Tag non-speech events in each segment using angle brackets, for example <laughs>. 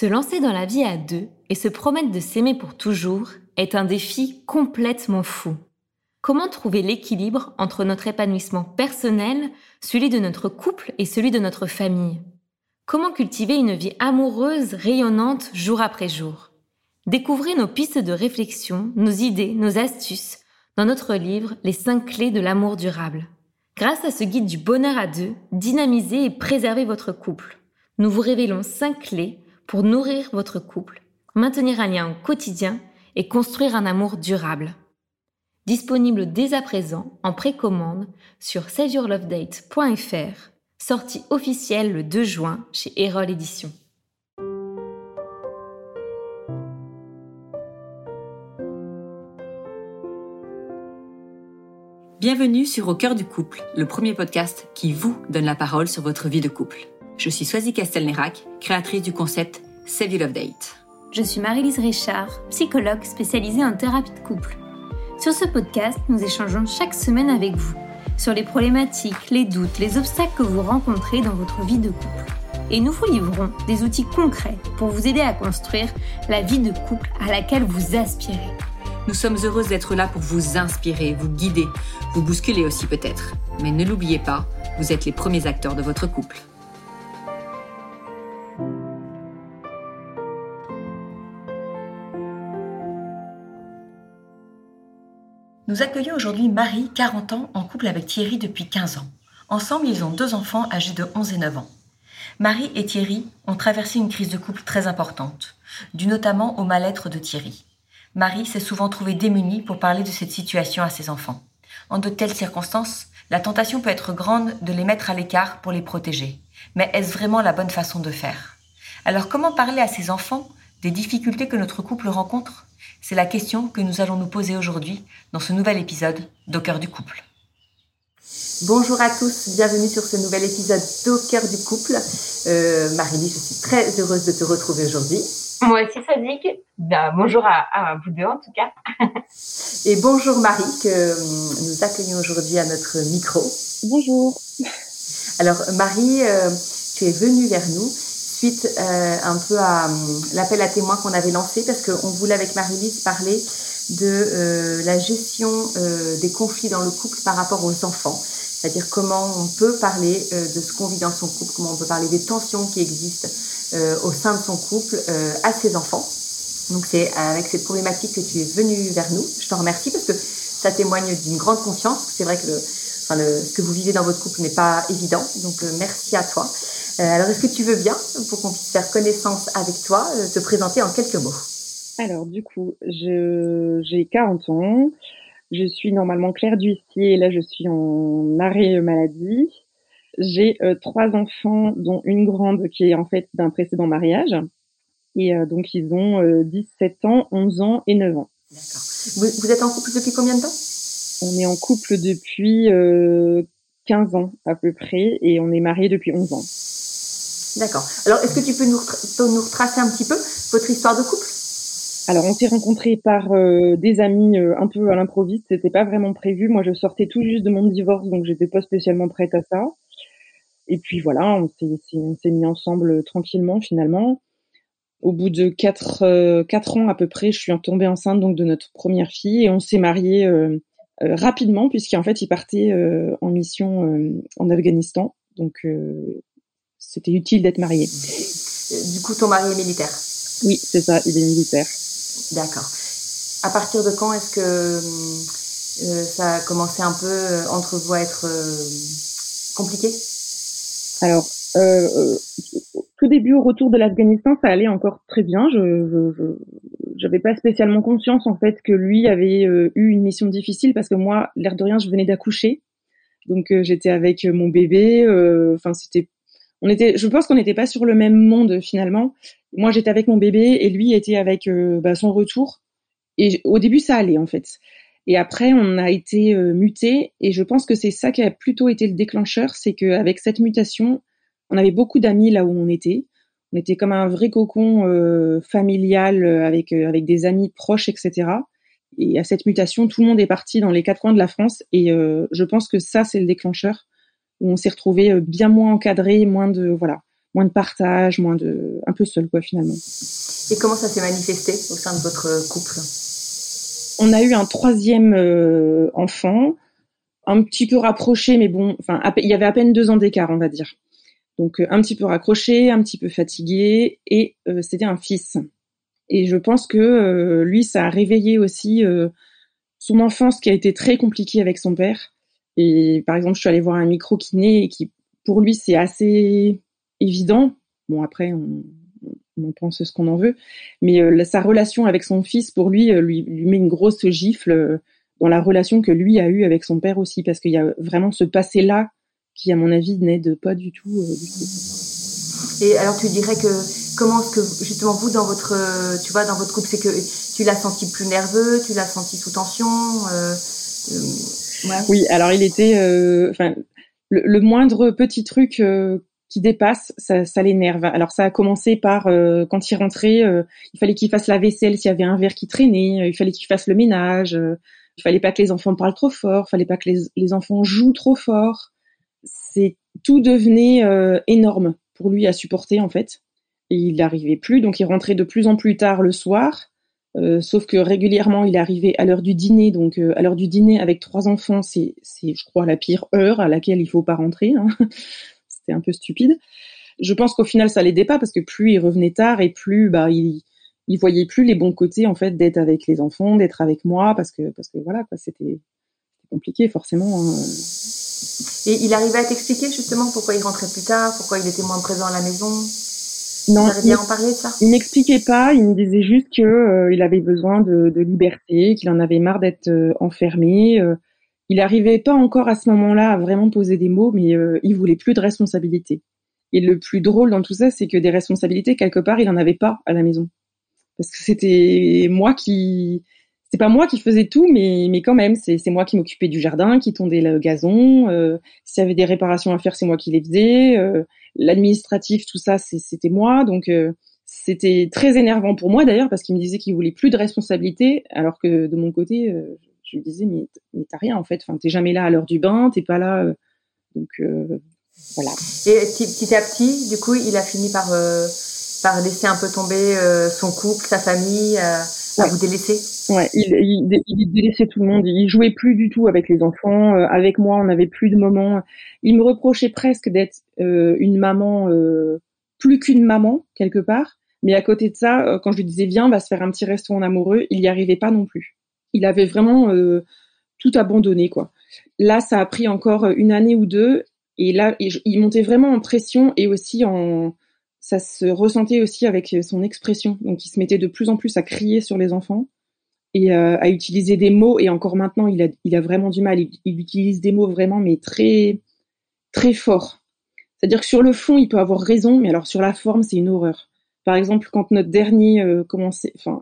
Se lancer dans la vie à deux et se promettre de s'aimer pour toujours est un défi complètement fou. Comment trouver l'équilibre entre notre épanouissement personnel, celui de notre couple et celui de notre famille? Comment cultiver une vie amoureuse, rayonnante jour après jour? Découvrez nos pistes de réflexion, nos idées, nos astuces dans notre livre Les 5 clés de l'amour durable. Grâce à ce guide du bonheur à deux, dynamisez et préservez votre couple. Nous vous révélons 5 clés pour nourrir votre couple, maintenir un lien au quotidien et construire un amour durable. Disponible dès à présent en précommande sur saveyourlovedate.fr, sortie officielle le 2 juin chez Erol Éditions. Bienvenue sur Au cœur du couple, le premier podcast qui vous donne la parole sur votre vie de couple. Je suis Swazi Castelnerac, créatrice du concept Save Your Love Date. Je suis Marie-Lise Richard, psychologue spécialisée en thérapie de couple. Sur ce podcast, nous échangeons chaque semaine avec vous sur les problématiques, les doutes, les obstacles que vous rencontrez dans votre vie de couple. Et nous vous livrons des outils concrets pour vous aider à construire la vie de couple à laquelle vous aspirez. Nous sommes heureuses d'être là pour vous inspirer, vous guider, vous bousculer aussi peut-être. Mais ne l'oubliez pas, vous êtes les premiers acteurs de votre couple. Nous accueillons aujourd'hui Marie, 40 ans, en couple avec Thierry depuis 15 ans. Ensemble, ils ont deux enfants âgés de 11 et 9 ans. Marie et Thierry ont traversé une crise de couple très importante, due notamment au mal-être de Thierry. Marie s'est souvent trouvée démunie pour parler de cette situation à ses enfants. En de telles circonstances, la tentation peut être grande de les mettre à l'écart pour les protéger. Mais est-ce vraiment la bonne façon de faire? Alors comment parler à ses enfants des difficultés que notre couple rencontre? C'est la question que nous allons nous poser aujourd'hui dans ce nouvel épisode d'Au cœur du couple. Bonjour à tous, bienvenue sur ce nouvel épisode d'Au cœur du couple. Euh, Marie, je suis très heureuse de te retrouver aujourd'hui. Moi aussi, Sadiq. Ben, bonjour à, vous deux, en tout cas. <laughs> Et bonjour Marie, que euh, nous accueillons aujourd'hui à notre micro. Bonjour. Alors Marie, euh, tu es venue vers nous suite euh, un peu à l'appel à témoins qu'on avait lancé parce qu'on voulait avec Marie-Lise parler de la gestion des conflits dans le couple par rapport aux enfants. C'est-à-dire comment on peut parler de ce qu'on vit dans son couple, comment on peut parler des tensions qui existent euh, au sein de son couple euh, à ses enfants. Donc c'est avec cette problématique que tu es venue vers nous. Je t'en remercie parce que ça témoigne d'une grande confiance. C'est vrai que enfin ce que vous vivez dans votre couple n'est pas évident. Donc euh, merci à toi. Alors est-ce que tu veux bien, pour qu'on puisse faire connaissance avec toi, te présenter en quelques mots? Alors du coup, j'ai 40 ans. Je suis normalement Claire d'huissier et là je suis en arrêt maladie. J'ai euh, trois enfants, dont une grande qui est en fait d'un précédent mariage. Et euh, donc, ils ont 17 euh, ans, 11 ans et 9 ans. D'accord. Vous, vous, êtes en couple depuis combien de temps? On est en couple depuis 15 ans à peu près et on est mariés depuis 11 ans. D'accord. Alors, est-ce que tu peux nous, nous retracer un petit peu votre histoire de couple? Alors, on s'est rencontrés par euh, des amis un peu à l'improviste. C'était pas vraiment prévu. Moi, je sortais tout juste de mon divorce, donc j'étais pas spécialement prête à ça. Et puis voilà, on s'est mis ensemble tranquillement finalement. Au bout de quatre, euh, ans à peu près, je suis tombée enceinte donc de notre première fille et on s'est mariés euh, euh, rapidement puisqu'en fait il partait en mission en Afghanistan. Donc c'était utile d'être marié. Du coup, ton mari est militaire Oui, c'est ça, il est militaire. D'accord. À partir de quand est-ce que ça a commencé un peu entre vous à être compliqué? Alors, euh, euh, tout début au retour de l'Afghanistan, ça allait encore très bien. Je n'avais pas spécialement conscience en fait que lui avait euh, eu une mission difficile parce que moi, l'air de rien, je venais d'accoucher, donc euh, j'étais avec mon bébé. Enfin, c'était, on était, je pense qu'on n'était pas sur le même monde finalement. Moi, j'étais avec mon bébé et lui était avec bah, son retour. Et au début, ça allait en fait. Et après, on a été euh, muté. Et je pense que c'est ça qui a plutôt été le déclencheur, c'est qu'avec cette mutation, on avait beaucoup d'amis là où on était. On était comme un vrai cocon euh, familial euh, avec avec des amis proches, etc. Et à cette mutation, tout le monde est parti dans les quatre coins de la France. Et je pense que ça, c'est le déclencheur où on s'est retrouvé bien moins encadré, moins de voilà. moins de partage, moins de, un peu seul quoi finalement. Et comment ça s'est manifesté au sein de votre couple? On a eu un troisième euh, enfant, un petit peu rapproché, mais bon, enfin, il y avait à peine deux ans d'écart, on va dire. Donc euh, un petit peu raccroché, un petit peu fatigué, et euh, c'était un fils. Et je pense que lui, ça a réveillé aussi son enfance qui a été très compliquée avec son père. Par exemple, je suis allée voir un micro kiné et qui, pour lui, c'est assez évident. Bon, après, on, on pense ce qu'on en veut, mais euh, sa relation avec son fils, pour lui, euh, lui, met une grosse gifle euh, dans la relation que lui a eue avec son père aussi, parce qu'il y a vraiment ce passé-là qui, à mon avis, n'aide pas du tout, du tout. Et alors, tu dirais que comment est-ce que justement vous dans votre, tu vois, dans votre couple, c'est que tu l'as senti plus nerveux, tu l'as senti sous tension. Oui, alors il était, enfin, le, le, moindre petit truc qui dépasse, ça, ça l'énerve. Alors ça a commencé par euh, quand il rentrait, euh, il fallait qu'il fasse la vaisselle s'il y avait un verre qui traînait, il fallait qu'il fasse le ménage, euh, il fallait pas que les enfants parlent trop fort, il fallait pas que les, les enfants jouent trop fort. C'est tout devenait énorme pour lui à supporter en fait. Et il n'arrivait plus, donc il rentrait de plus en plus tard le soir. Sauf que régulièrement, il arrivait à l'heure du dîner. Donc, à l'heure du dîner avec trois enfants, c'est, c'est, je crois, la pire heure à laquelle il faut pas rentrer. Hein <laughs> c'était un peu stupide. Je pense qu'au final, ça l'aidait pas parce que plus il revenait tard et plus bah il il voyait plus les bons côtés en fait d'être avec les enfants, d'être avec moi parce que parce que voilà quoi, c'était compliqué forcément. Hein. Et il arrivait à t'expliquer justement pourquoi il rentrait plus tard, pourquoi il était moins présent à la maison? Non, il, en parler de ça? Il m'expliquait pas. Il me disait juste que euh, il avait besoin de, de liberté, qu'il en avait marre d'être euh, enfermé. Euh, il n'arrivait pas encore à ce moment-là à vraiment poser des mots, mais euh, il voulait plus de responsabilités. Et le plus drôle dans tout ça, c'est que des responsabilités, quelque part, il en avait pas à la maison. Parce que c'était moi qui, c'est pas moi qui faisais tout, mais, mais quand même, c'est moi qui m'occupais du jardin, qui tondais le gazon. Euh, S'il y avait des réparations à faire, c'est moi qui les faisais. Euh, L'administratif, tout ça, c'était moi. Donc, euh, c'était très énervant pour moi d'ailleurs, parce qu'il me disait qu'il voulait plus de responsabilités, alors que de mon côté, euh, je lui disais, mais, t'as rien en fait. Enfin, t'es jamais là à l'heure du bain, t'es pas là. Euh, donc euh, voilà. Et petit à petit, du coup, il a fini par, par laisser un peu tomber son couple, sa famille, à vous délaisser. Ouais, il, il, il, délaissait tout le monde. Il jouait plus du tout avec les enfants. avec moi, on n'avait plus de moments. Il me reprochait presque d'être une maman, plus qu'une maman quelque part. Mais à côté de ça, quand je lui disais viens, on va se faire un petit resto en amoureux, il n'y arrivait pas non plus il avait vraiment euh, tout abandonné quoi. Là, ça a pris encore une année ou deux, et là, il montait vraiment en pression et aussi en, ça se ressentait aussi avec son expression. Donc, il se mettait de plus en plus à crier sur les enfants et euh, à utiliser des mots. Et encore maintenant, il a, vraiment du mal. Il, utilise des mots vraiment, mais très, très forts. C'est-à-dire que sur le fond, il peut avoir raison, mais alors sur la forme, c'est une horreur. Par exemple, quand notre dernier euh,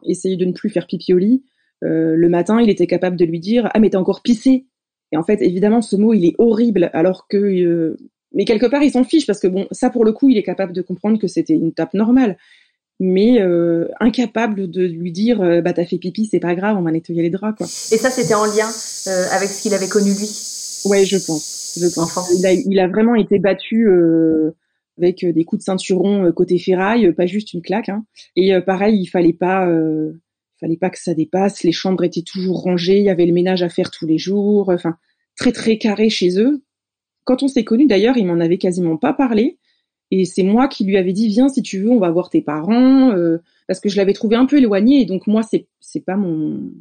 essayait de ne plus faire pipi au lit, euh, le matin, il était capable de lui dire ah mais t'as encore pissé. Et en fait, évidemment, ce mot il est horrible, alors que mais quelque part il s'en fiche parce que bon, ça pour le coup, il est capable de comprendre que c'était une tape normale, mais euh, incapable de lui dire bah t'as fait pipi, c'est pas grave, on va nettoyer les draps quoi. Et ça, c'était en lien avec ce qu'il avait connu lui? Ouais, je pense. Je pense. Il a, il a vraiment été battu avec des coups de ceinturon côté ferraille, pas juste une claque. Hein. Et pareil, il fallait pas fallait pas que ça dépasse. Les chambres étaient toujours rangées, il y avait le ménage à faire tous les jours. Enfin, très très carré chez eux. Quand on s'est connus, d'ailleurs, il m'en avait quasiment pas parlé. Et c'est moi qui lui avais dit viens si tu veux, on va voir tes parents, euh, parce que je l'avais trouvé un peu éloigné. Et donc moi, c'est c'est pas mon,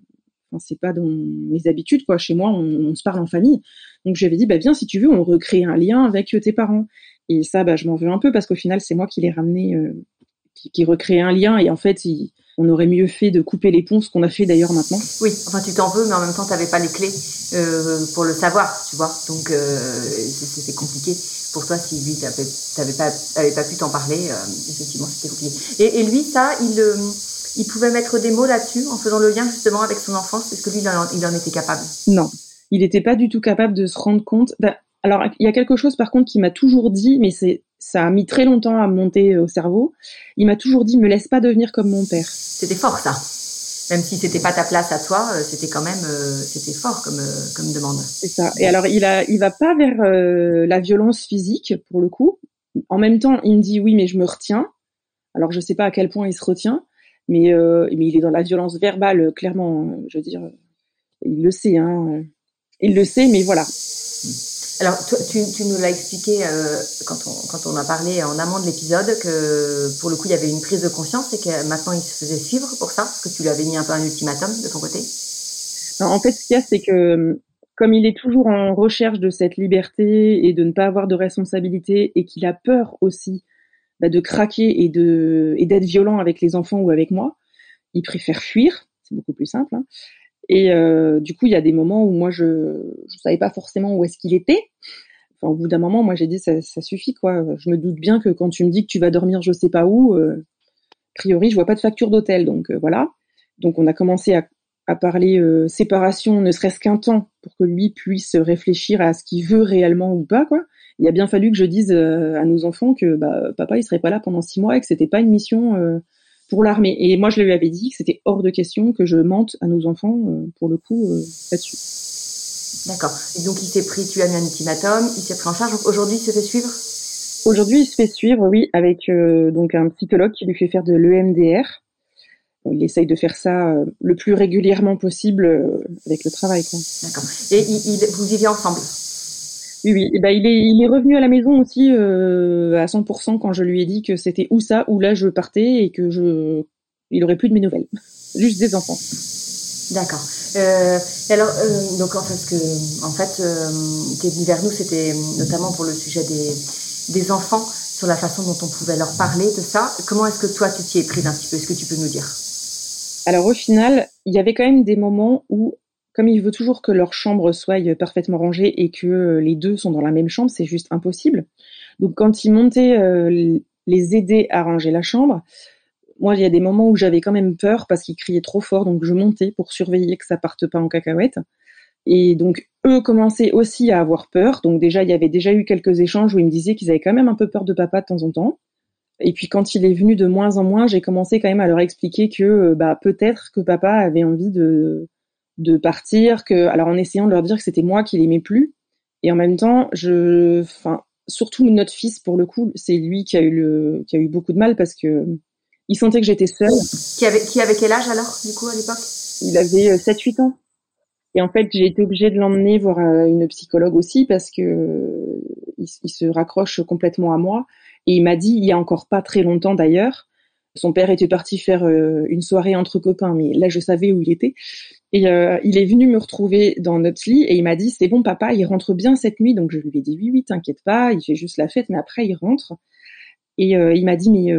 c'est pas dans mes habitudes quoi. Chez moi, on, se parle en famille. Donc j'avais dit bah viens si tu veux, on recrée un lien avec tes parents. Et ça, bah je m'en veux un peu parce qu'au final, c'est moi qui l'ai ramené, euh, qui, qui recrée un lien. Et en fait, il, on aurait mieux fait de couper les ponts, ce qu'on a fait d'ailleurs maintenant. Oui, enfin tu t'en veux, mais en même temps tu n'avais pas les clés euh, pour le savoir, tu vois. Donc euh, c'est compliqué pour toi si lui t'avais pas, avait pas pu t'en parler. Euh, effectivement, c'était compliqué. Et, lui, ça, il, il pouvait mettre des mots là-dessus en faisant le lien justement avec son enfance. Est-ce que lui, il en, était capable Non, il n'était pas du tout capable de se rendre compte. Ben, alors, il y a quelque chose par contre qui m'a toujours dit, mais c'est ça a mis très longtemps à monter au cerveau. Il m'a toujours dit, me laisse pas devenir comme mon père. C'était fort ça. Même si c'était pas ta place à toi, euh, c'était quand même, euh, c'était fort comme euh, comme demande. C'est ça. Et alors il a, il va pas vers la violence physique pour le coup, en même temps, il me dit oui, mais je me retiens. Alors je sais pas à quel point il se retient, mais euh, mais il est dans la violence verbale clairement. Je veux dire, il le sait, hein. Il le sait, mais voilà. Alors, tu, nous l'as expliqué euh, quand, on, a parlé en amont de l'épisode que pour le coup, il y avait une prise de conscience et que maintenant il se faisait suivre pour ça, parce que tu lui avais mis un peu un ultimatum de ton côté? en fait, ce qu'il y a, c'est que comme il est toujours en recherche de cette liberté et de ne pas avoir de responsabilité et qu'il a peur aussi bah, de craquer et d'être violent avec les enfants ou avec moi, il préfère fuir. C'est beaucoup plus simple. Hein. Et euh, du coup, il y a des moments où moi, je ne savais pas forcément où est-ce qu'il était. Enfin, au bout d'un moment, moi, j'ai dit, ça, ça, suffit, quoi. Je me doute bien que quand tu me dis que tu vas dormir je sais pas où, euh, a priori, je vois pas de facture d'hôtel. Donc, euh, voilà. Donc, on a commencé à, parler séparation, ne serait-ce qu'un temps, pour que lui puisse réfléchir à ce qu'il veut réellement ou pas, quoi. Il a bien fallu que je dise à nos enfants que bah, papa, il serait pas là pendant six mois et que c'était pas une mission pour l'armée. Et moi, je lui avais dit que c'était hors de question que je mente à nos enfants, euh, pour le coup, euh, là-dessus. D'accord. Et donc, il s'est pris, tu as mis un ultimatum, il s'est pris en charge. Aujourd'hui, il se fait suivre? Aujourd'hui, il se fait suivre, oui, avec euh, donc un psychologue qui lui fait faire de l'EMDR. Il essaye de faire ça le plus régulièrement possible avec le travail. D'accord. Et il, vous vivez ensemble? Oui, oui. Et ben, il, est, il est revenu à la maison aussi euh, à 100% quand je lui ai dit que c'était où ça, où là je partais et que je, il aurait plus de mes nouvelles, <laughs> juste des enfants. D'accord. Euh, alors, euh, donc en fait, que, en fait, euh, tu es venu vers nous, c'était notamment pour le sujet des, des enfants, sur la façon dont on pouvait leur parler de ça. Comment est-ce que toi, tu t'y es prise un petit peu? Est-ce que tu peux nous dire? Alors au final, il y avait quand même des moments où comme il veut toujours que leur chambre soit parfaitement rangée et que euh, les deux sont dans la même chambre, c'est juste impossible. Donc quand il montait euh, les aider à ranger la chambre, moi il y a des moments où j'avais quand même peur parce qu'ils criaient trop fort, donc je montais pour surveiller que ça parte pas en cacahuète. Et donc eux commençaient aussi à avoir peur. Donc déjà il y avait déjà eu quelques échanges où ils me disaient qu'ils avaient quand même un peu peur de papa de temps en temps. Et puis quand il est venu de moins en moins, j'ai commencé quand même à leur expliquer que euh, bah peut-être que papa avait envie de de partir, que, alors en essayant de leur dire que c'était moi qui l'aimais plus, et en même temps, je, enfin, surtout notre fils pour le coup, c'est lui qui a eu le, qui a eu beaucoup de mal parce que il sentait que j'étais seule. Qui avait, qui avait quel âge alors, du coup, à l'époque? Il avait 7-8 euh, ans. Et en fait, j'ai été obligée de l'emmener voir euh, une psychologue aussi parce que il, se raccroche complètement à moi. Et il m'a dit, il y a encore pas très longtemps d'ailleurs, son père était parti faire euh, une soirée entre copains, mais là je savais où il était. Et euh, il est venu me retrouver dans notre lit et il m'a dit c'est bon papa, il rentre bien cette nuit. Donc je lui ai dit oui oui t'inquiète pas, il fait juste la fête, mais après il rentre. Et euh, il m'a dit mais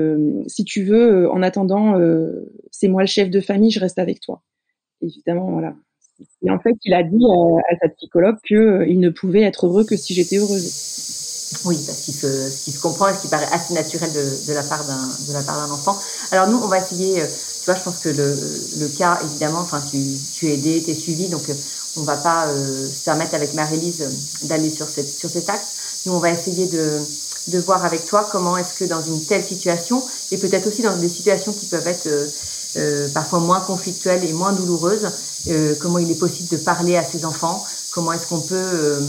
si tu veux, en attendant, c'est moi le chef de famille, je reste avec toi. Évidemment voilà. Et en fait il a dit à, sa psychologue que il ne pouvait être heureux que si j'étais heureuse. Oui, parce qu'il se, ce qui se comprend et ce qui paraît assez naturel de, de la part d'un enfant. Alors nous, on va essayer. Euh, je pense que le, le cas, évidemment, enfin, tu, tu es aidé, tu es suivi, donc euh, on va pas euh, se permettre avec Marie-Lise d'aller sur sur cet axe. Nous, on va essayer de de voir avec toi comment est-ce que dans une telle situation et peut-être aussi dans des situations qui peuvent être euh, parfois moins conflictuelles et moins douloureuses, euh, comment il est possible de parler à ses enfants, comment est-ce qu'on peut euh,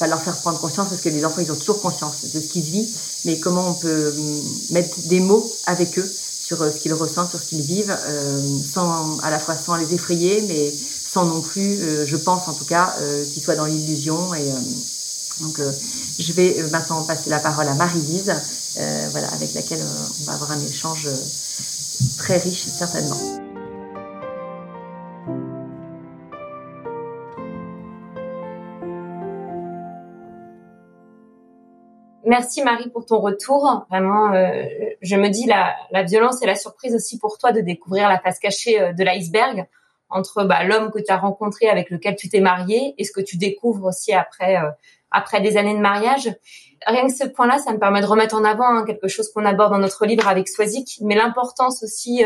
leur faire prendre conscience, parce que les enfants, ils ont toujours conscience de ce qu'ils vivent, mais comment on peut euh, mettre des mots avec eux sur euh, ce qu'ils ressentent, sur ce qu'ils vivent, sans à la fois sans les effrayer, mais sans non plus, je pense en tout cas, qu'ils soient dans l'illusion. Et donc, je vais maintenant passer la parole à Marie-Lise, voilà, avec laquelle on va avoir un échange très riche certainement. Merci Marie pour ton retour. Vraiment, euh, je me dis la, violence et la surprise aussi pour toi de découvrir la face cachée euh, de l'iceberg entre bah, l'homme que tu as rencontré avec lequel tu t'es marié et ce que tu découvres aussi après euh, après des années de mariage. Rien que ce point-là, ça me permet de remettre en avant hein, quelque chose qu'on aborde dans notre livre avec Swazik, mais l'importance aussi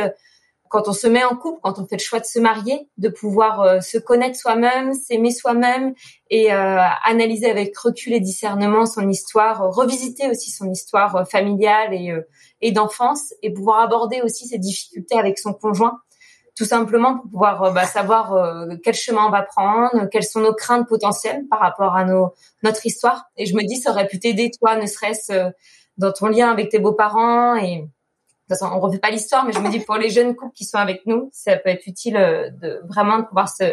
quand on se met en couple, quand on fait le choix de se marier, de pouvoir euh, se connaître soi-même, s'aimer soi-même et euh, analyser avec recul et discernement son histoire, euh, revisiter aussi son histoire familiale et, et d'enfance et pouvoir aborder aussi ses difficultés avec son conjoint, tout simplement pour pouvoir bah, savoir quel chemin on va prendre, quelles sont nos craintes potentielles par rapport à nos, notre histoire. Et je me dis, ça aurait pu t'aider, toi, ne serait-ce dans ton lien avec tes beaux-parents et de toute façon, on refait pas l'histoire, mais je me dis pour les jeunes couples qui sont avec nous, ça peut être utile euh, de vraiment de pouvoir se,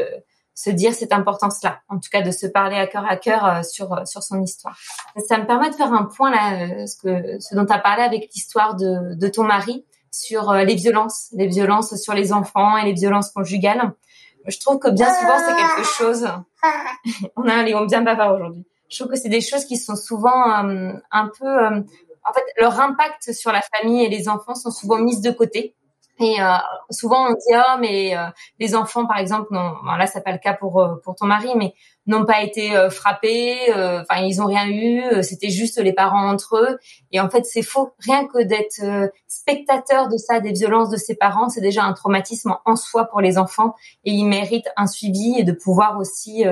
se dire cette importance-là. En tout cas, de se parler à cœur à cœur euh, sur euh, sur son histoire. Ça me permet de faire un point là, ce que ce dont tu as parlé avec l'histoire de, de ton mari sur les violences, les violences sur les enfants et les violences conjugales. Je trouve que bien souvent c'est quelque chose. <laughs> on a un Léon bien bavard aujourd'hui. Je trouve que c'est des choses qui sont souvent un peu en fait, leur impact sur la famille et les enfants sont souvent mises de côté. Et euh, souvent on dit ah mais euh, les enfants par exemple non là c'est pas le cas pour euh, pour ton mari mais n'ont pas été euh, frappés enfin ils ont rien eu c'était juste les parents entre eux. Et en fait c'est faux. Rien que d'être spectateur de ça des violences de ses parents c'est déjà un traumatisme en soi pour les enfants. Et ils méritent un suivi et de pouvoir aussi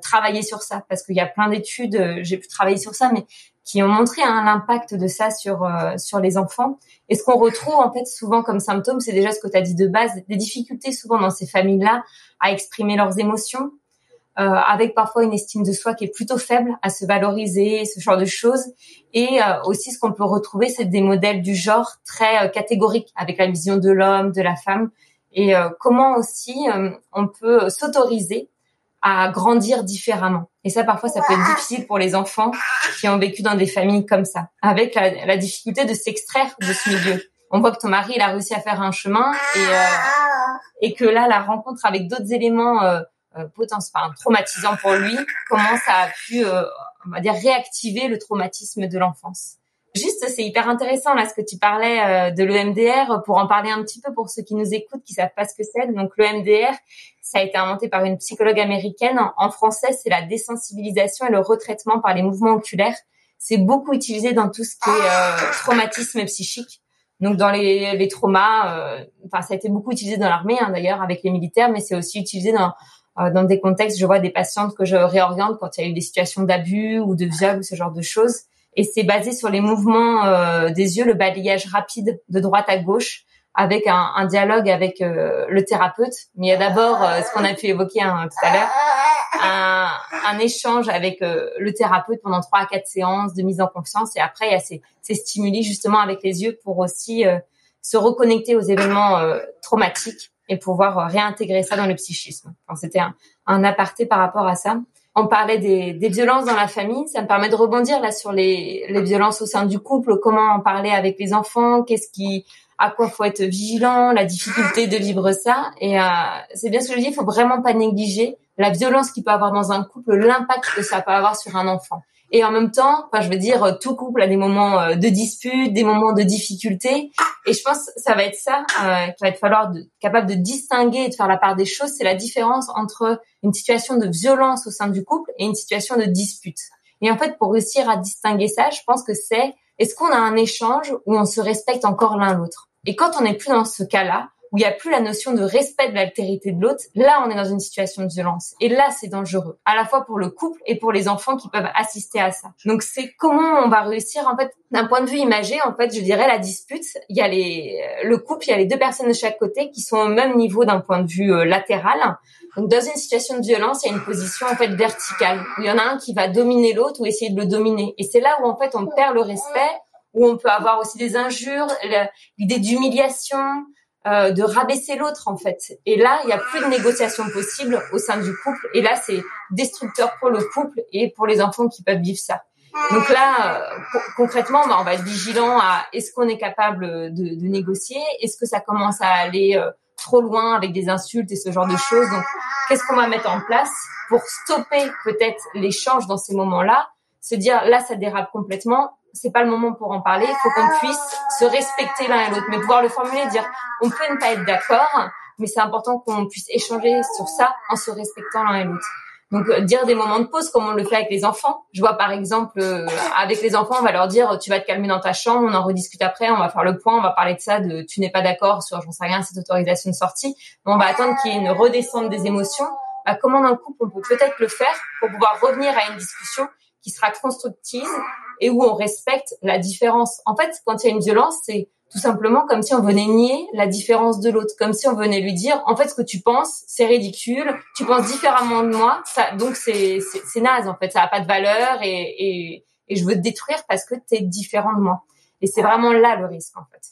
travailler sur ça. Parce qu'il y a plein d'études j'ai pu travailler sur ça mais qui ont montré hein, l'impact de ça sur euh, sur les enfants. Et ce qu'on retrouve en fait souvent comme symptômes, c'est déjà ce que tu as dit de base, des difficultés souvent dans ces familles-là à exprimer leurs émotions, euh, avec parfois une estime de soi qui est plutôt faible, à se valoriser, ce genre de choses. Et euh, aussi ce qu'on peut retrouver, c'est des modèles du genre très catégoriques, avec la vision de l'homme, de la femme, et comment aussi on peut s'autoriser à grandir différemment. Et ça, parfois, ça peut être difficile pour les enfants qui ont vécu dans des familles comme ça, avec la, difficulté de s'extraire de ce milieu. On voit que ton mari, il a réussi à faire un chemin et, euh, et que là, la rencontre avec d'autres éléments euh, euh potentiels, traumatisants pour lui, comment ça a pu, euh, on va dire, réactiver le traumatisme de l'enfance. Juste, c'est hyper intéressant là ce que tu parlais euh, de l'EMDR pour en parler un petit peu pour ceux qui nous écoutent qui savent pas ce que c'est. Donc l'EMDR, ça a été inventé par une psychologue américaine. En français, c'est la désensibilisation et le retraitement par les mouvements oculaires. C'est beaucoup utilisé dans tout ce qui est euh, traumatisme psychique. Donc dans les, les traumas, euh, enfin ça a été beaucoup utilisé dans l'armée hein, d'ailleurs avec les militaires, mais c'est aussi utilisé dans dans des contextes. Je vois des patientes que je réoriente quand il y a eu des situations d'abus ou de viol ou ce genre de choses et c'est basé sur les mouvements euh, des yeux, le balayage rapide de droite à gauche avec un, un dialogue avec euh, le thérapeute. Mais il y a d'abord euh, ce qu'on a pu évoquer hein, tout à l'heure, un, un, échange avec le thérapeute pendant trois à quatre séances de mise en confiance. Et après, il y a ces, ces stimuli justement avec les yeux pour aussi se reconnecter aux événements traumatiques et pouvoir réintégrer ça dans le psychisme. Enfin, C'était un, un aparté par rapport à ça on parlait des, des, violences dans la famille. Ça me permet de rebondir là sur les, les, violences au sein du couple, comment en parler avec les enfants, qu'est-ce qui, à quoi faut être vigilant, la difficulté de vivre ça. Et euh, c'est bien ce que je dis, il faut vraiment pas négliger la violence qu'il peut avoir dans un couple, l'impact que ça peut avoir sur un enfant. Et en même temps, enfin, je veux dire, tout couple a des moments euh, de dispute, des moments de difficulté. Et je pense que ça va être ça euh, qu'il va être falloir de, capable de distinguer et de faire la part des choses. C'est la différence entre une situation de violence au sein du couple et une situation de dispute. Et en fait, pour réussir à distinguer ça, je pense que c'est est-ce qu'on a un échange où on se respecte encore l'un l'autre? Et quand on n'est plus dans ce cas-là, où il n'y a plus la notion de respect de l'altérité de l'autre, là, on est dans une situation de violence. Et là, c'est dangereux, à la fois pour le couple et pour les enfants qui peuvent assister à ça. Donc, c'est comment on va réussir, en fait, d'un point de vue imagé, en fait, je dirais la dispute, il y a les, le couple, il y a les deux personnes de chaque côté qui sont au même niveau d'un point de vue euh, latéral. Donc, dans une situation de violence, il y a une position, en fait, verticale, il y en a un qui va dominer l'autre ou essayer de le dominer. Et c'est là où, en fait, on perd le respect, où on peut avoir aussi des injures, l'idée d'humiliation, euh, de rabaisser l'autre en fait. Et là, il n'y a plus de négociation possible au sein du couple. Et là, c'est destructeur pour le couple et pour les enfants qui peuvent vivre ça. Donc là, euh, concrètement, bah, on va être vigilant à est-ce qu'on est capable de, de négocier, est-ce que ça commence à aller euh, trop loin avec des insultes et ce genre de choses? Donc, qu'est-ce qu'on va mettre en place pour stopper peut-être l'échange dans ces moments-là, se dire là, ça dérape complètement c'est pas le moment pour en parler. Il faut qu'on puisse se respecter l'un et l'autre, mais pouvoir le formuler, dire on peut ne pas être d'accord, mais c'est important qu'on puisse échanger sur ça en se respectant l'un et l'autre. Donc euh, dire des moments de pause comme on le fait avec les enfants. Je vois par exemple euh, avec les enfants, on va leur dire tu vas te calmer dans ta chambre, on en rediscute après, on va faire le point, on va parler de ça, de tu n'es pas d'accord sur j'en sais rien cette autorisation de sortie. On va attendre qu'il y ait une redescente des émotions. Bah, comment dans le couple on peut peut-être le faire pour pouvoir revenir à une discussion qui sera constructive et où on respecte la différence. En fait, quand il y a une violence, c'est tout simplement comme si on venait nier la différence de l'autre, comme si on venait lui dire en fait ce que tu penses c'est ridicule, tu penses différemment de moi, ça donc c'est c'est naze en fait, ça a pas de valeur et, et et je veux te détruire parce que tu es différent de moi. Et c'est vraiment là le risque en fait.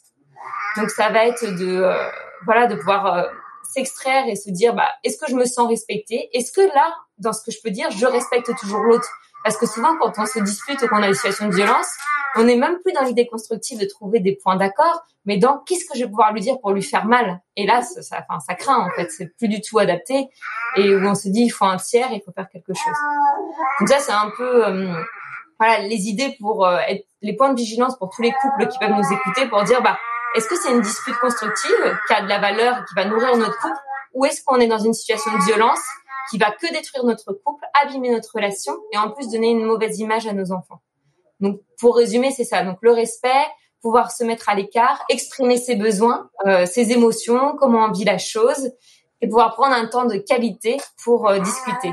Donc ça va être de euh, voilà de pouvoir euh, s'extraire et se dire bah est-ce que je me sens respectée? Est-ce que là dans ce que je peux dire je respecte toujours l'autre? Parce que souvent quand on se dispute ou qu'on a des situations de violence, on n'est même plus dans l'idée constructive de trouver des points d'accord, mais dans qu'est-ce que je vais pouvoir lui dire pour lui faire mal. Et là ça, enfin, ça craint en fait, c'est plus du tout adapté et où on se dit il faut un tiers, il faut faire quelque chose. Donc ça c'est un peu euh, voilà les idées pour être les points de vigilance pour tous les couples qui peuvent nous écouter pour dire bah est-ce que c'est une dispute constructive qui a de la valeur et qui va nourrir notre couple ou est-ce qu'on est dans une situation de violence qui va que détruire notre couple, abîmer notre relation et en plus donner une mauvaise image à nos enfants. Donc pour résumer, c'est ça. Donc le respect, pouvoir se mettre à l'écart, exprimer ses besoins, euh, ses émotions, comment on vit la chose et pouvoir prendre un temps de qualité pour euh, discuter.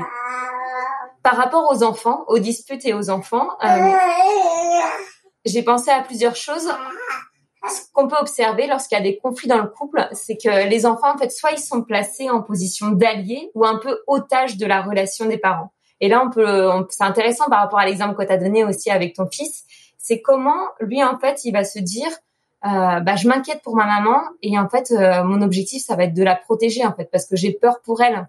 Par rapport aux enfants, aux disputes et aux enfants, euh, j'ai pensé à plusieurs choses ce qu'on peut observer lorsqu'il y a des conflits dans le couple, c'est que les enfants, en fait, soit ils sont placés en position d'alliés ou un peu otages de la relation des parents. Et là, on peut, c'est intéressant par rapport à l'exemple que tu as donné aussi avec ton fils, c'est comment lui, en fait, il va se dire, euh, bah, je m'inquiète pour ma maman et en fait, euh, mon objectif, ça va être de la protéger, en fait, parce que j'ai peur pour elle.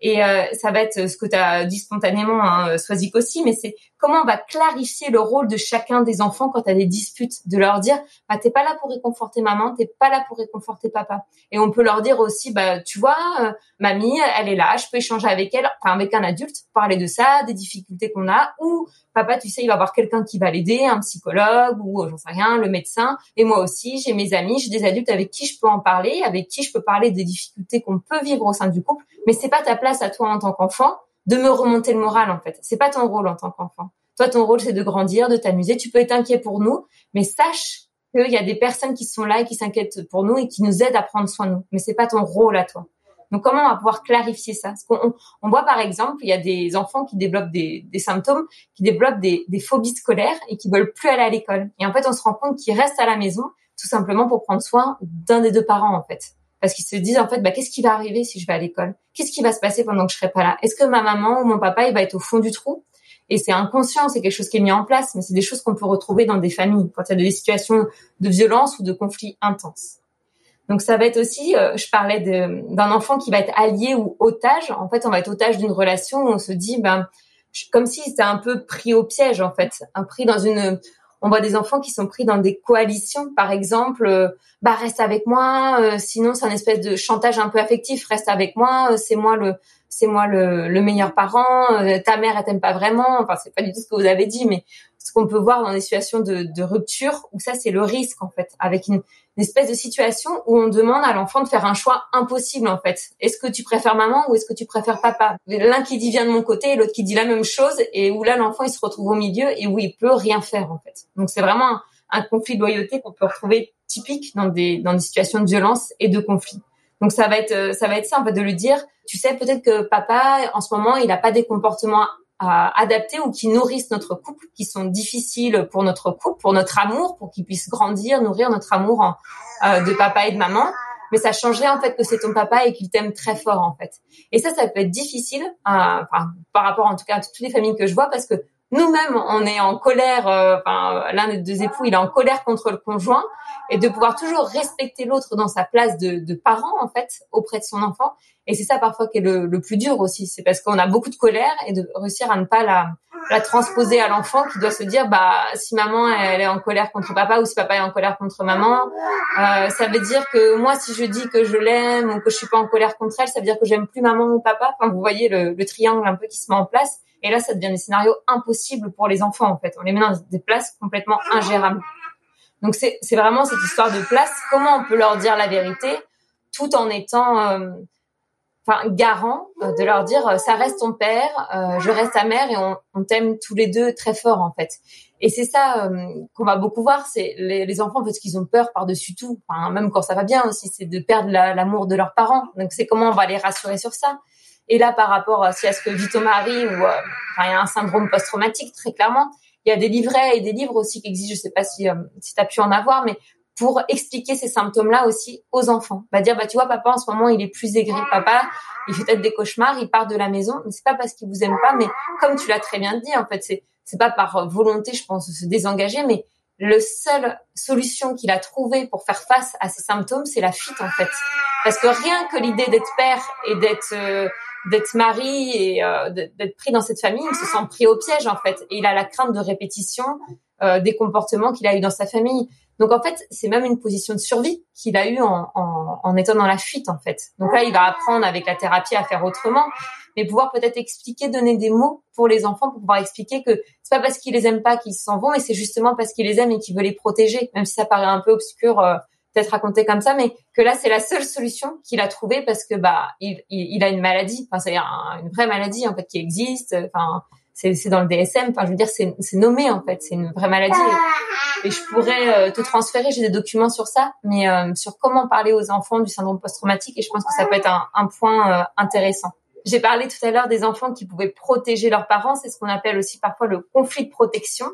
Et euh, ça va être ce que tu as dit spontanément, hein, aussi, mais c'est comment on va clarifier le rôle de chacun des enfants quand tu as des disputes, de leur dire bah t'es pas là pour réconforter maman, t'es pas là pour réconforter papa. Et on peut leur dire aussi bah tu vois euh, mamie, elle est là, je peux échanger avec elle, enfin avec un adulte, parler de ça, des difficultés qu'on a ou papa tu sais il va avoir quelqu'un qui va l'aider, un psychologue ou j'en sais rien, le médecin et moi aussi, j'ai mes amis, j'ai des adultes avec qui je peux en parler, avec qui je peux parler des difficultés qu'on peut vivre au sein du couple, mais c'est pas ta place à toi en tant qu'enfant de me remonter le moral en fait. C'est pas ton rôle en tant qu'enfant. Toi, ton rôle c'est de grandir, de t'amuser. Tu peux être inquiet pour nous, mais sache qu'il y a des personnes qui sont là et qui s'inquiètent pour nous et qui nous aident à prendre soin de nous. Mais c'est pas ton rôle à toi. Donc comment on va pouvoir clarifier ça? Parce on voit par exemple, il y a des enfants qui développent des, des symptômes, qui développent des, des, phobies scolaires et qui veulent plus aller à l'école. Et en fait, on se rend compte qu'ils restent à la maison tout simplement pour prendre soin d'un des deux parents en fait parce qu'ils se disent en fait bah qu'est-ce qui va arriver si je vais à l'école? Qu'est-ce qui va se passer pendant que je serai pas là? Est-ce que ma maman ou mon papa il va être au fond du trou? Et c'est inconscient, c'est quelque chose qui est mis en place, mais c'est des choses qu'on peut retrouver dans des familles quand il y a des situations de violence ou de conflits intenses. Donc ça va être aussi, euh, je parlais d'un enfant qui va être allié ou otage. En fait, on va être otage d'une relation où on se dit, ben, comme si c'était un peu pris au piège en fait, un pris dans une on voit des enfants qui sont pris dans des coalitions, par exemple, euh, bah reste avec moi, euh, sinon c'est un espèce de chantage un peu affectif, reste avec moi, euh, c'est moi le c'est moi le, le, meilleur parent, ta mère elle t'aime pas vraiment, enfin c'est pas du tout ce que vous avez dit, mais ce qu'on peut voir dans des situations de, de rupture où ça c'est le risque en fait, avec une, une espèce de situation où on demande à l'enfant de faire un choix impossible en fait. Est-ce que tu préfères maman ou est-ce que tu préfères papa? L'un qui dit viens de mon côté l'autre qui dit la même chose et où là l'enfant il se retrouve au milieu et où il peut rien faire en fait. Donc c'est vraiment un, conflit de loyauté qu'on peut retrouver typique dans des dans des situations de violence et de conflit. Donc ça va être ça va être ça en fait de lui dire tu sais peut-être que papa en ce moment il n'a pas des comportements à adapter ou qui nourrissent notre couple, qui sont difficiles pour notre couple, pour notre amour, pour qu'il puisse grandir, nourrir notre amour euh, de papa et de maman. Mais ça changerait en fait que c'est ton papa et qu'il t'aime très fort en fait. Et ça, ça peut être difficile, euh, par rapport en tout cas à toutes les familles que je vois, parce que nous-mêmes, on est en colère. Euh, enfin, l'un des deux époux, il est en colère contre le conjoint, et de pouvoir toujours respecter l'autre dans sa place de, de, parent en fait auprès de son enfant. Et c'est ça parfois qui est le, plus dur aussi, c'est parce qu'on a beaucoup de colère et de réussir à ne pas la, la transposer à l'enfant qui doit se dire bah si maman elle est en colère contre papa ou si papa est en colère contre maman, euh, ça veut dire que moi si je dis que je l'aime ou que je suis pas en colère contre elle, ça veut dire que j'aime plus maman ou papa. Enfin, vous voyez le, le triangle un peu qui se met en place. Et là, ça devient des scénarios impossibles pour les enfants, en fait. On les met dans des places complètement ingérables. Donc, c'est vraiment cette histoire de place. Comment on peut leur dire la vérité tout en étant euh, garant euh, de leur dire euh, ça reste ton père, je reste ta mère et on, t'aime tous les deux très fort en fait. Et c'est ça qu'on va beaucoup voir, c'est les, enfants en fait qu'ils ont peur par-dessus tout, même quand ça va bien aussi, c'est de perdre l'amour de leurs parents. Donc c'est comment on va les rassurer sur ça. Et là, par rapport à, à ce que dit Harry, où euh, il y a un syndrome post-traumatique, très clairement, il y a des livrets et des livres aussi qui existent. Je sais pas si, euh, si tu as pu en avoir, mais pour expliquer ces symptômes-là aussi aux enfants. Va dire, bah tu vois, papa en ce moment il est plus aigri. Papa, il fait peut-être des cauchemars, il part de la maison, mais c'est pas parce qu'il vous aime pas, mais comme tu l'as très bien dit, en fait, c'est c'est pas par volonté, je pense, de se désengager, mais le seule solution qu'il a trouvée pour faire face à ces symptômes, c'est la fuite en fait. Parce que rien que l'idée d'être père et d'être euh, d'être mari et euh, d'être pris dans cette famille, il se sent pris au piège en fait. Et il a la crainte de répétition euh, des comportements qu'il a eu dans sa famille. Donc en fait, c'est même une position de survie qu'il a eu en, en, en, étant dans la fuite en fait. Donc là, il va apprendre avec la thérapie à faire autrement, mais pouvoir peut-être expliquer, donner des mots pour les enfants pour pouvoir expliquer que c'est pas parce qu'ils les aiment pas qu'ils s'en vont, et c'est justement parce qu'ils les aiment et qu'ils veulent les protéger, même si ça paraît un peu obscur. Euh, peut-être raconté comme ça, mais que là c'est la seule solution qu'il a trouvée parce que bah il, il, a une maladie, enfin c'est une vraie maladie en fait qui existe, enfin c'est dans le DSM. Enfin, je veux dire, c'est nommé en fait, c'est une vraie maladie. Et, je pourrais euh, te transférer, j'ai des documents sur ça, mais euh, sur comment parler aux enfants du syndrome post-traumatique. Et je pense que ça peut être un, un point euh, intéressant. J'ai parlé tout à l'heure des enfants qui pouvaient protéger leurs parents. C'est ce qu'on appelle aussi parfois le conflit de protection.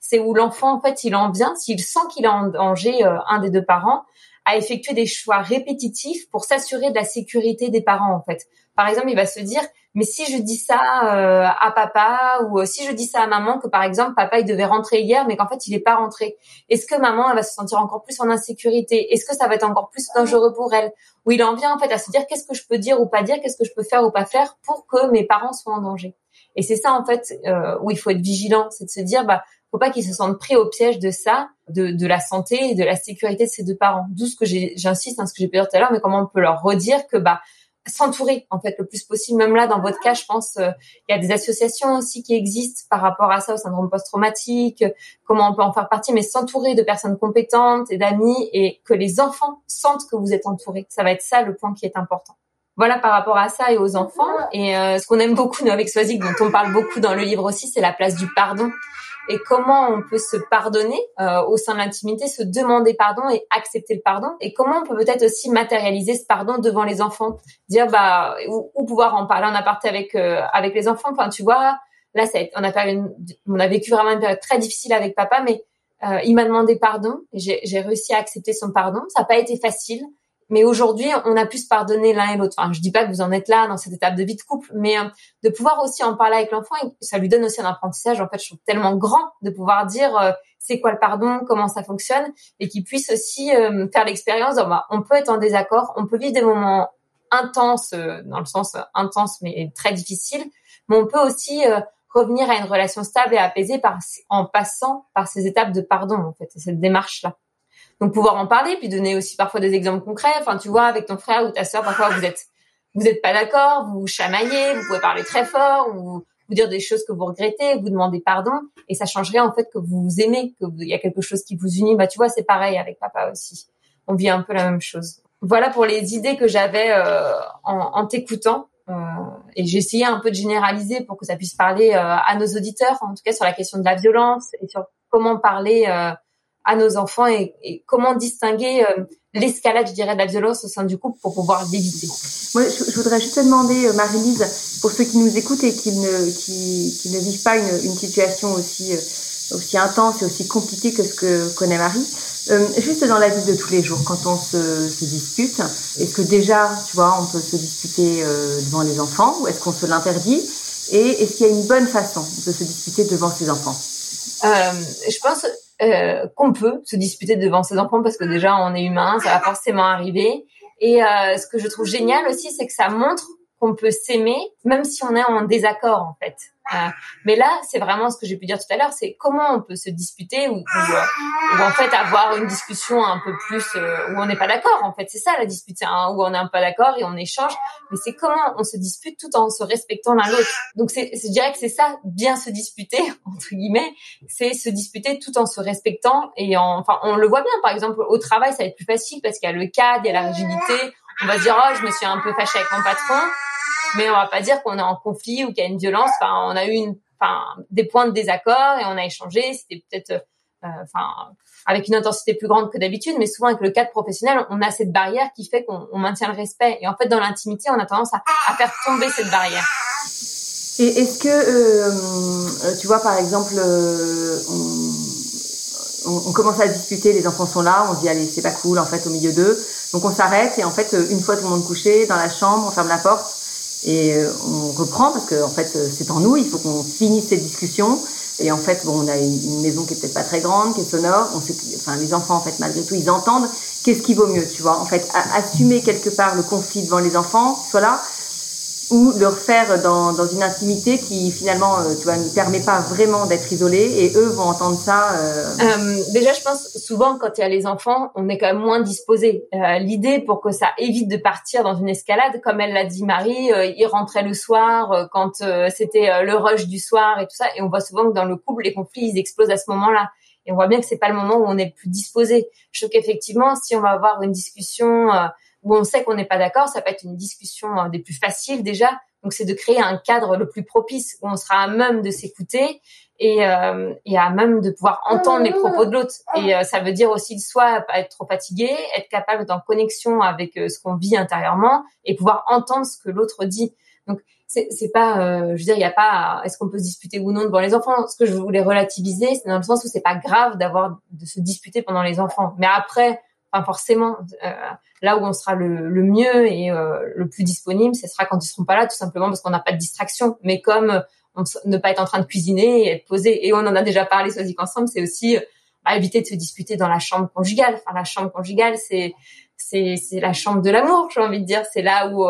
C'est où l'enfant, en fait, il en vient, s'il sent qu'il a en danger un des deux parents, à effectuer des choix répétitifs pour s'assurer de la sécurité des parents, en fait. Par exemple, il va se dire, mais si je dis ça euh, à papa ou euh, si je dis ça à maman que par exemple papa il devait rentrer hier mais qu'en fait il n'est pas rentré, est-ce que maman elle va se sentir encore plus en insécurité? Est-ce que ça va être encore plus dangereux pour elle? Ou il en vient en fait à se dire qu'est-ce que je peux dire ou pas dire, qu'est-ce que je peux faire ou pas faire pour que mes parents soient en danger? Et c'est ça en fait euh, où il faut être vigilant, c'est de se dire bah faut pas qu'ils se sentent pris au piège de ça, de, de la santé et de la sécurité de ses deux parents. D'où ce que j'insiste, hein, ce que j'ai pu dire tout à l'heure, mais comment on peut leur redire que bah s'entourer en fait le plus possible. Même là, dans votre cas, je pense euh, il y a des associations aussi qui existent par rapport à ça, au syndrome post-traumatique, comment on peut en faire partie, mais s'entourer de personnes compétentes et d'amis et que les enfants sentent que vous êtes entourés. Ça va être ça le point qui est important. Voilà par rapport à ça et aux enfants. Et euh, ce qu'on aime beaucoup nous <laughs> avec Swazik, dont on parle beaucoup dans le livre aussi, c'est la place du pardon et comment on peut se pardonner euh, au sein de l'intimité, se demander pardon et accepter le pardon? Et comment on peut peut-être aussi matérialiser ce pardon devant les enfants, dire bah ou, pouvoir en parler en aparté avec euh, avec les enfants. Enfin tu vois, là ça on a une, on a vécu vraiment une période très difficile avec papa, mais euh, il m'a demandé pardon, j'ai réussi à accepter son pardon. Ça n'a pas été facile, mais aujourd'hui, on a pu se pardonner l'un et l'autre. Enfin, je dis pas que vous en êtes là dans cette étape de vie de couple, mais euh, de pouvoir aussi en parler avec l'enfant, ça lui donne aussi un apprentissage. En fait, je trouve tellement grand de pouvoir dire euh, c'est quoi le pardon, comment ça fonctionne, et qu'il puisse aussi euh, faire l'expérience. Bah, on peut être en désaccord, on peut vivre des moments intenses, dans le sens intense mais très difficile, mais on peut aussi revenir à une relation stable et apaisée en passant par ces étapes de pardon, en fait, cette démarche-là. Donc pouvoir en parler, puis donner aussi parfois des exemples concrets. Enfin, tu vois, avec ton frère ou ta sœur, parfois vous êtes vous êtes pas d'accord, vous chamaillez, vous pouvez parler très fort, ou vous dire des choses que vous regrettez, vous demandez pardon, et ça changerait en fait que vous vous aimez, que il y a quelque chose qui vous unit. Bah tu vois, c'est pareil avec papa aussi. On vit un peu la même chose. Voilà pour les idées que j'avais euh, en, en t'écoutant. Euh, et j'ai essayé un peu de généraliser pour que ça puisse parler euh, à nos auditeurs, en tout cas sur la question de la violence et sur comment parler euh, à nos enfants et, et comment distinguer euh, l'escalade, je dirais, de la violence au sein du couple pour pouvoir l'éviter. Moi, je, je, voudrais juste te demander, euh, Marie-Lise, pour ceux qui nous écoutent et qui ne, qui, qui ne vivent pas une, une situation aussi, euh, aussi intense et aussi compliquée que ce que connaît Marie, juste dans la vie de tous les jours, quand on se, se dispute, est-ce que déjà, tu vois, on peut se disputer devant les enfants ou est-ce qu'on se l'interdit? Et est-ce qu'il y a une bonne façon de se disputer devant ses enfants? Je pense euh, qu'on peut se disputer devant ses enfants parce que déjà on est humain, ça va forcément arriver. Et euh, ce que je trouve génial aussi, c'est que ça montre qu'on peut s'aimer même si on est en désaccord en fait. Euh, mais là, c'est vraiment ce que j'ai pu dire tout à l'heure, c'est comment on peut se disputer ou, ou, euh, ou, en fait avoir une discussion un peu plus euh, où on n'est pas d'accord. En fait, c'est ça la dispute, hein, où on est un peu d'accord et on échange. Mais c'est comment on se dispute tout en se respectant l'un l'autre. Donc, c'est, je dirais que c'est ça, bien se disputer <laughs> entre guillemets, c'est se disputer tout en se respectant et en, enfin, on le voit bien. Par exemple, au travail, ça va être plus facile parce qu'il y a le cadre, il y a la rigidité. On va se dire, oh, je me suis un peu fâchée avec mon patron mais on va pas dire qu'on est en conflit ou qu'il y a une violence. Enfin, on a eu une, enfin, des points de désaccord et on a échangé. C'était peut-être, euh, enfin, avec une intensité plus grande que d'habitude, mais souvent avec le cadre professionnel, on a cette barrière qui fait qu'on maintient le respect. Et en fait, dans l'intimité, on a tendance à, à, faire tomber cette barrière. Et est-ce que, euh, tu vois, par exemple, euh, on commence à discuter, les enfants sont là, on dit allez c'est pas cool en fait au milieu d'eux, donc on s'arrête et en fait une fois tout le monde couché dans la chambre, on ferme la porte et on reprend parce que en fait c'est en nous, il faut qu'on finisse ces discussions. Et en fait bon on a une, maison qui est peut-être pas très grande, qui est sonore, on sait, enfin les enfants en fait malgré tout ils entendent. Qu'est-ce qui vaut mieux, tu vois, en fait assumer quelque part le conflit devant les enfants, soit là ou le refaire dans, dans une intimité qui finalement euh, tu vois ne permet pas vraiment d'être isolé et eux vont entendre ça euh... Euh, déjà je pense souvent quand il y a les enfants on est quand même moins disposé. Euh, l'idée pour que ça évite de partir dans une escalade comme elle l'a dit Marie euh, il rentrait le soir quand c'était le rush du soir et tout ça et on voit souvent que dans le couple les conflits ils explosent à ce moment-là. Et on voit bien que c'est pas le moment où on est le plus disposé. Je trouve qu'effectivement si on va avoir une discussion où on sait qu'on n'est pas d'accord, ça peut être une discussion euh, des plus faciles déjà. Donc c'est de créer un cadre le plus propice où on sera à même de s'écouter et, euh, et à même de pouvoir entendre les propos de l'autre. Et euh, ça veut dire aussi soit pas être trop fatigué, être capable d'être en connexion avec euh, ce qu'on vit intérieurement et pouvoir entendre ce que l'autre dit. Donc c'est pas, je veux dire, il n'y a pas, est-ce qu'on peut se disputer ou non devant les enfants? Ce que je voulais relativiser, c'est dans le sens où c'est pas grave d'avoir de se disputer pendant les enfants. Mais après, forcément, euh, là où on sera le, mieux et euh, le plus disponible, ce sera quand ils seront pas là, tout simplement parce qu'on n'a pas de distraction. Mais comme euh, on, ne pas être en train de cuisiner et être posé, et on en a déjà parlé, Sozik ensemble, c'est aussi bah, éviter de se disputer dans la chambre conjugale. Enfin, la chambre conjugale, c'est c'est c'est la chambre de l'amour, j'ai envie de dire. C'est là où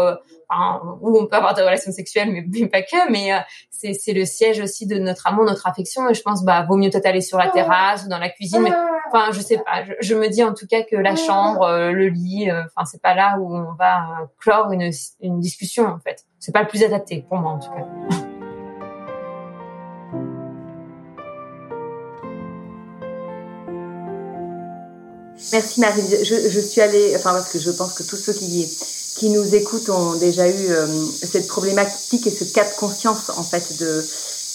où on peut avoir des relations sexuelles, mais, pas que. Mais c'est c'est le siège aussi de notre amour, notre affection. Et je pense, bah, vaut mieux peut-être aller sur la terrasse ou dans la cuisine, mais Enfin, je sais pas. Je, me dis en tout cas que la chambre, euh, le lit, euh, enfin, c'est pas là où on va euh, clore une, une discussion en fait. C'est pas le plus adapté pour moi en tout cas. Merci Marie. Je, je, suis allée, enfin parce que je pense que tous ceux qui qui nous écoutent ont déjà eu cette problématique et ce cas de conscience en fait de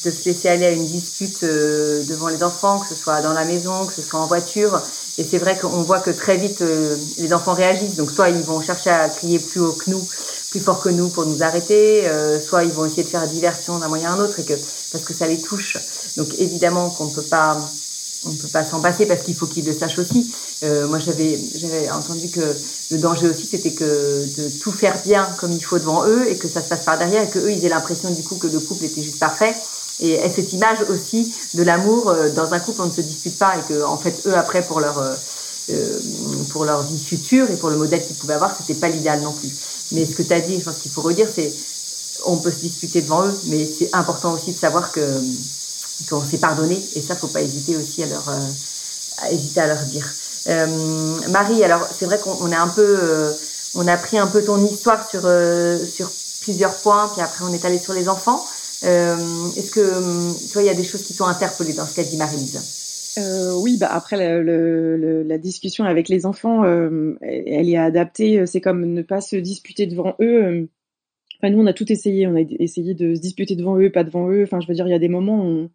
de se laisser aller à une dispute euh, devant les enfants, que ce soit dans la maison, que ce soit en voiture. Et c'est vrai qu'on voit que très vite euh, les enfants réagissent. Donc soit ils vont chercher à crier plus haut que nous, plus fort que nous pour nous arrêter, euh, soit ils vont essayer de faire diversion d'un moyen à un autre et que parce que ça les touche. Donc évidemment qu'on ne peut pas on peut pas s'en passer parce qu'il faut qu'ils le sachent aussi. moi j'avais j'avais entendu que le danger aussi c'était que de tout faire bien comme il faut devant eux et que ça se passe par derrière et que eux ils aient l'impression du coup que le couple était juste parfait et, cette image aussi de l'amour euh, dans un couple on ne se dispute pas et que en fait eux après pour leur euh, euh, pour leur vie future et pour le modèle qu'ils pouvaient avoir c'était pas l'idéal non plus mais ce que tu as dit je pense qu'il faut redire c'est on peut se disputer devant eux mais c'est important aussi de savoir que qu'on s'est pardonné et ça faut pas hésiter aussi à leur à hésiter à leur dire Marie alors c'est vrai qu'on est un peu on a pris un peu ton histoire sur sur plusieurs points puis après on est allé sur les enfants euh, est-ce que tu vois, il y a des choses qui sont interpellées dans ce qu'a dit Marie-Lise? Euh, oui, bah après le, le, la discussion avec les enfants, euh, elle est adaptée. C'est comme ne pas se disputer devant eux. Enfin, nous, on a tout essayé. On a essayé de se disputer devant eux, pas devant eux. Enfin, je veux dire, il y a des moments où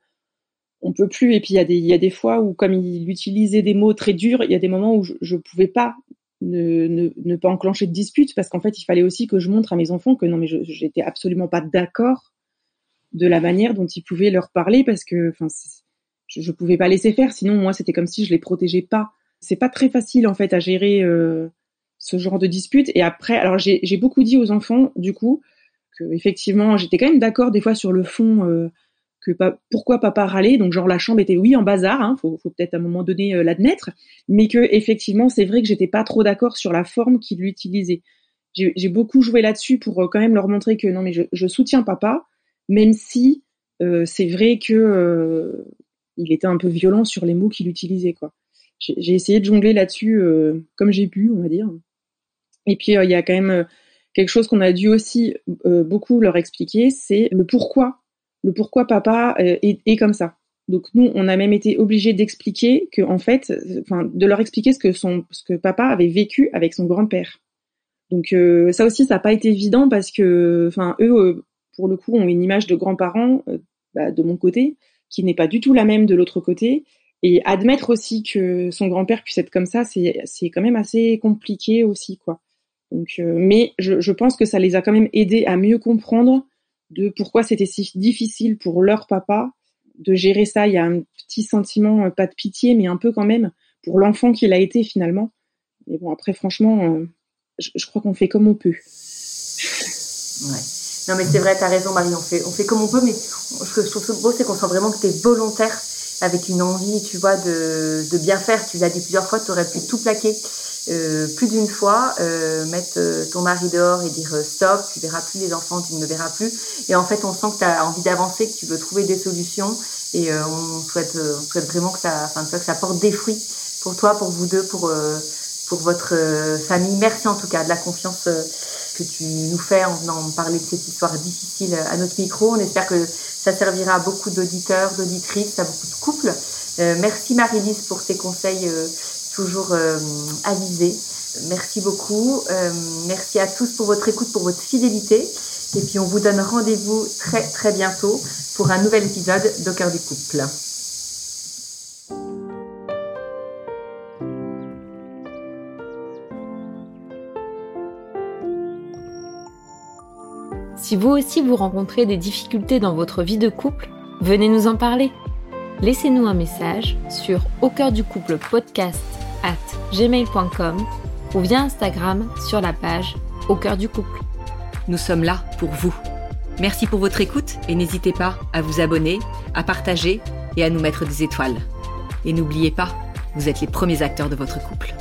on peut plus. Et puis il y a des, fois où, comme il utilisait des mots très durs, il y a des moments où je, je pouvais pas ne, ne, ne, pas enclencher de dispute parce qu'en fait, il fallait aussi que je montre à mes enfants que non, mais j'étais absolument pas d'accord de la manière dont ils pouvaient leur parler parce que, enfin, je, je pouvais pas laisser faire. Sinon, moi, c'était comme si je les protégeais pas. C'est pas très facile en fait à gérer euh, ce genre de dispute. Et après, alors j'ai beaucoup dit aux enfants, du coup, que effectivement, j'étais quand même d'accord des fois sur le fond. Euh, que pourquoi papa râlait? Donc genre la chambre était oui en bazar hein, faut, peut-être à un moment donné euh, l'admettre mais que effectivement c'est vrai que j'étais pas trop d'accord sur la forme qu'il utilisait j'ai beaucoup joué là-dessus pour quand même leur montrer que non mais je, soutiens papa même si euh, c'est vrai que euh, il était un peu violent sur les mots qu'il utilisait. Quoi. J'ai essayé de jongler là-dessus euh, comme j'ai pu, on va dire. Et puis il y a quand même quelque chose qu'on a dû aussi beaucoup leur expliquer, c'est le pourquoi, le pourquoi papa est, est, comme ça. Donc nous, on a même été obligés d'expliquer que en fait, enfin, de leur expliquer ce que son, ce que papa avait vécu avec son grand-père. Donc ça aussi, ça n'a pas été évident parce que, enfin, eux, pour le coup, ont une image de grands-parents euh, bah, de mon côté qui n'est pas du tout la même de l'autre côté. Et admettre aussi que son grand-père puisse être comme ça, c'est quand même assez compliqué aussi, quoi. Donc, euh, mais je, je, pense que ça les a quand même aidés à mieux comprendre de pourquoi c'était si difficile pour leur papa de gérer ça il y a un petit sentiment, pas de pitié, mais un peu quand même pour l'enfant qu'il a été finalement. Mais bon, après, franchement, je, crois qu'on fait comme on peut. Ouais. Non, mais c'est vrai, tu as raison, Marie. On fait, on fait comme on peut, mais ce que je trouve beau, c'est qu'on sent vraiment que tu es volontaire avec une envie, tu vois, de, de bien faire. Tu l'as dit plusieurs fois, tu aurais pu tout plaquer. Euh, plus d'une fois, euh, mettre euh, ton mari dehors et dire euh, stop, tu verras plus les enfants, tu ne me verras plus. Et en fait, on sent que tu as envie d'avancer, que tu veux trouver des solutions. Et on souhaite, on souhaite vraiment que ça, enfin, que ça porte des fruits pour toi, pour vous deux, pour pour votre famille. Merci en tout cas de la confiance que tu nous fais en venant parler de cette histoire difficile à notre micro. On espère que ça servira à beaucoup d'auditeurs, d'auditrices, à beaucoup de couples. Euh, merci Marie-Lise pour tes conseils euh, toujours euh, avisés. Merci beaucoup. merci à tous pour votre écoute, pour votre fidélité. Et puis on vous donne rendez-vous très très bientôt pour un nouvel épisode d'Au cœur du couple. Si vous aussi vous rencontrez des difficultés dans votre vie de couple, venez nous en parler. Laissez-nous un message sur au cœur du couple podcast at gmail.com ou via Instagram sur la page au cœur du couple. Nous sommes là pour vous. Merci pour votre écoute et n'hésitez pas à vous abonner, à partager et à nous mettre des étoiles. Et n'oubliez pas, vous êtes les premiers acteurs de votre couple.